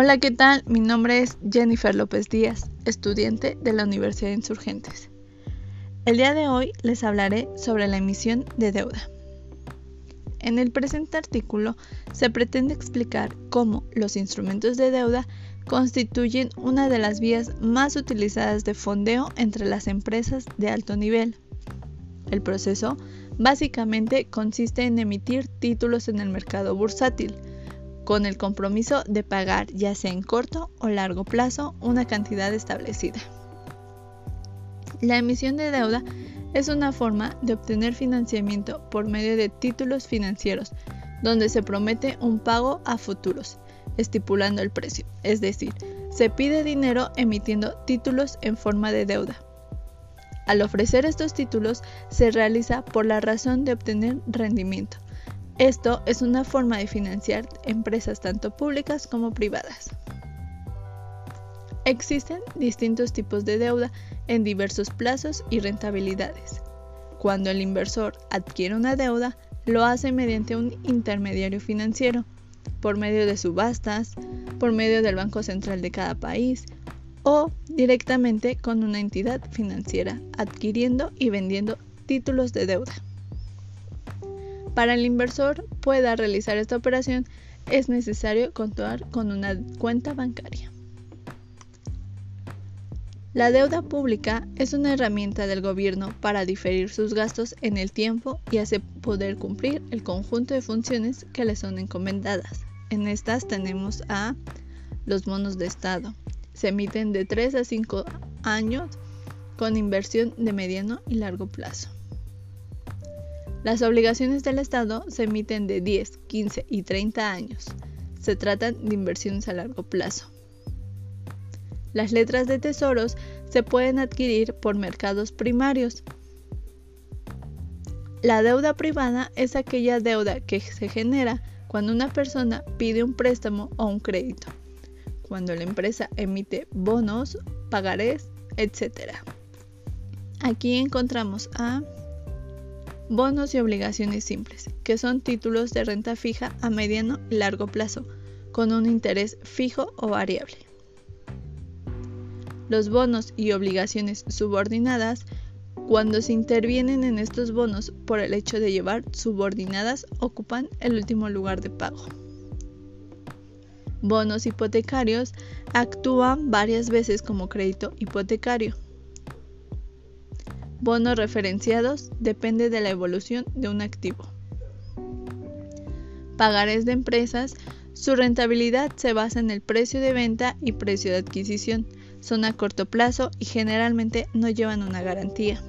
Hola, ¿qué tal? Mi nombre es Jennifer López Díaz, estudiante de la Universidad de Insurgentes. El día de hoy les hablaré sobre la emisión de deuda. En el presente artículo se pretende explicar cómo los instrumentos de deuda constituyen una de las vías más utilizadas de fondeo entre las empresas de alto nivel. El proceso básicamente consiste en emitir títulos en el mercado bursátil, con el compromiso de pagar ya sea en corto o largo plazo una cantidad establecida. La emisión de deuda es una forma de obtener financiamiento por medio de títulos financieros, donde se promete un pago a futuros, estipulando el precio, es decir, se pide dinero emitiendo títulos en forma de deuda. Al ofrecer estos títulos se realiza por la razón de obtener rendimiento, esto es una forma de financiar empresas tanto públicas como privadas. Existen distintos tipos de deuda en diversos plazos y rentabilidades. Cuando el inversor adquiere una deuda, lo hace mediante un intermediario financiero, por medio de subastas, por medio del Banco Central de cada país o directamente con una entidad financiera, adquiriendo y vendiendo títulos de deuda. Para el inversor pueda realizar esta operación es necesario contar con una cuenta bancaria. La deuda pública es una herramienta del gobierno para diferir sus gastos en el tiempo y hacer poder cumplir el conjunto de funciones que le son encomendadas. En estas tenemos a los bonos de Estado. Se emiten de 3 a 5 años con inversión de mediano y largo plazo. Las obligaciones del Estado se emiten de 10, 15 y 30 años. Se tratan de inversiones a largo plazo. Las letras de tesoros se pueden adquirir por mercados primarios. La deuda privada es aquella deuda que se genera cuando una persona pide un préstamo o un crédito, cuando la empresa emite bonos, pagarés, etc. Aquí encontramos a bonos y obligaciones simples, que son títulos de renta fija a mediano y largo plazo, con un interés fijo o variable. Los bonos y obligaciones subordinadas, cuando se intervienen en estos bonos por el hecho de llevar subordinadas, ocupan el último lugar de pago. Bonos hipotecarios actúan varias veces como crédito hipotecario Bonos referenciados depende de la evolución de un activo. Pagarés de empresas, su rentabilidad se basa en el precio de venta y precio de adquisición. Son a corto plazo y generalmente no llevan una garantía.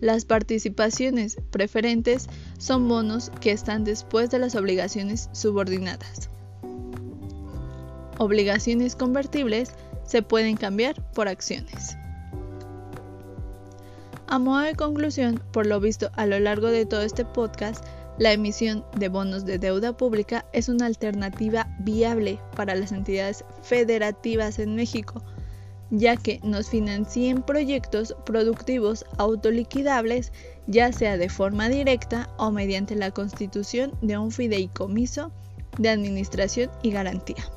Las participaciones preferentes son bonos que están después de las obligaciones subordinadas. Obligaciones convertibles se pueden cambiar por acciones. A modo de conclusión, por lo visto a lo largo de todo este podcast, la emisión de bonos de deuda pública es una alternativa viable para las entidades federativas en México, ya que nos financien proyectos productivos autoliquidables, ya sea de forma directa o mediante la constitución de un fideicomiso de administración y garantía.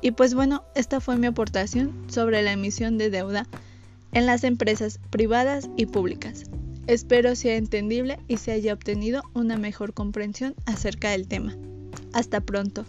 Y pues bueno, esta fue mi aportación sobre la emisión de deuda en las empresas privadas y públicas. Espero sea entendible y se haya obtenido una mejor comprensión acerca del tema. Hasta pronto.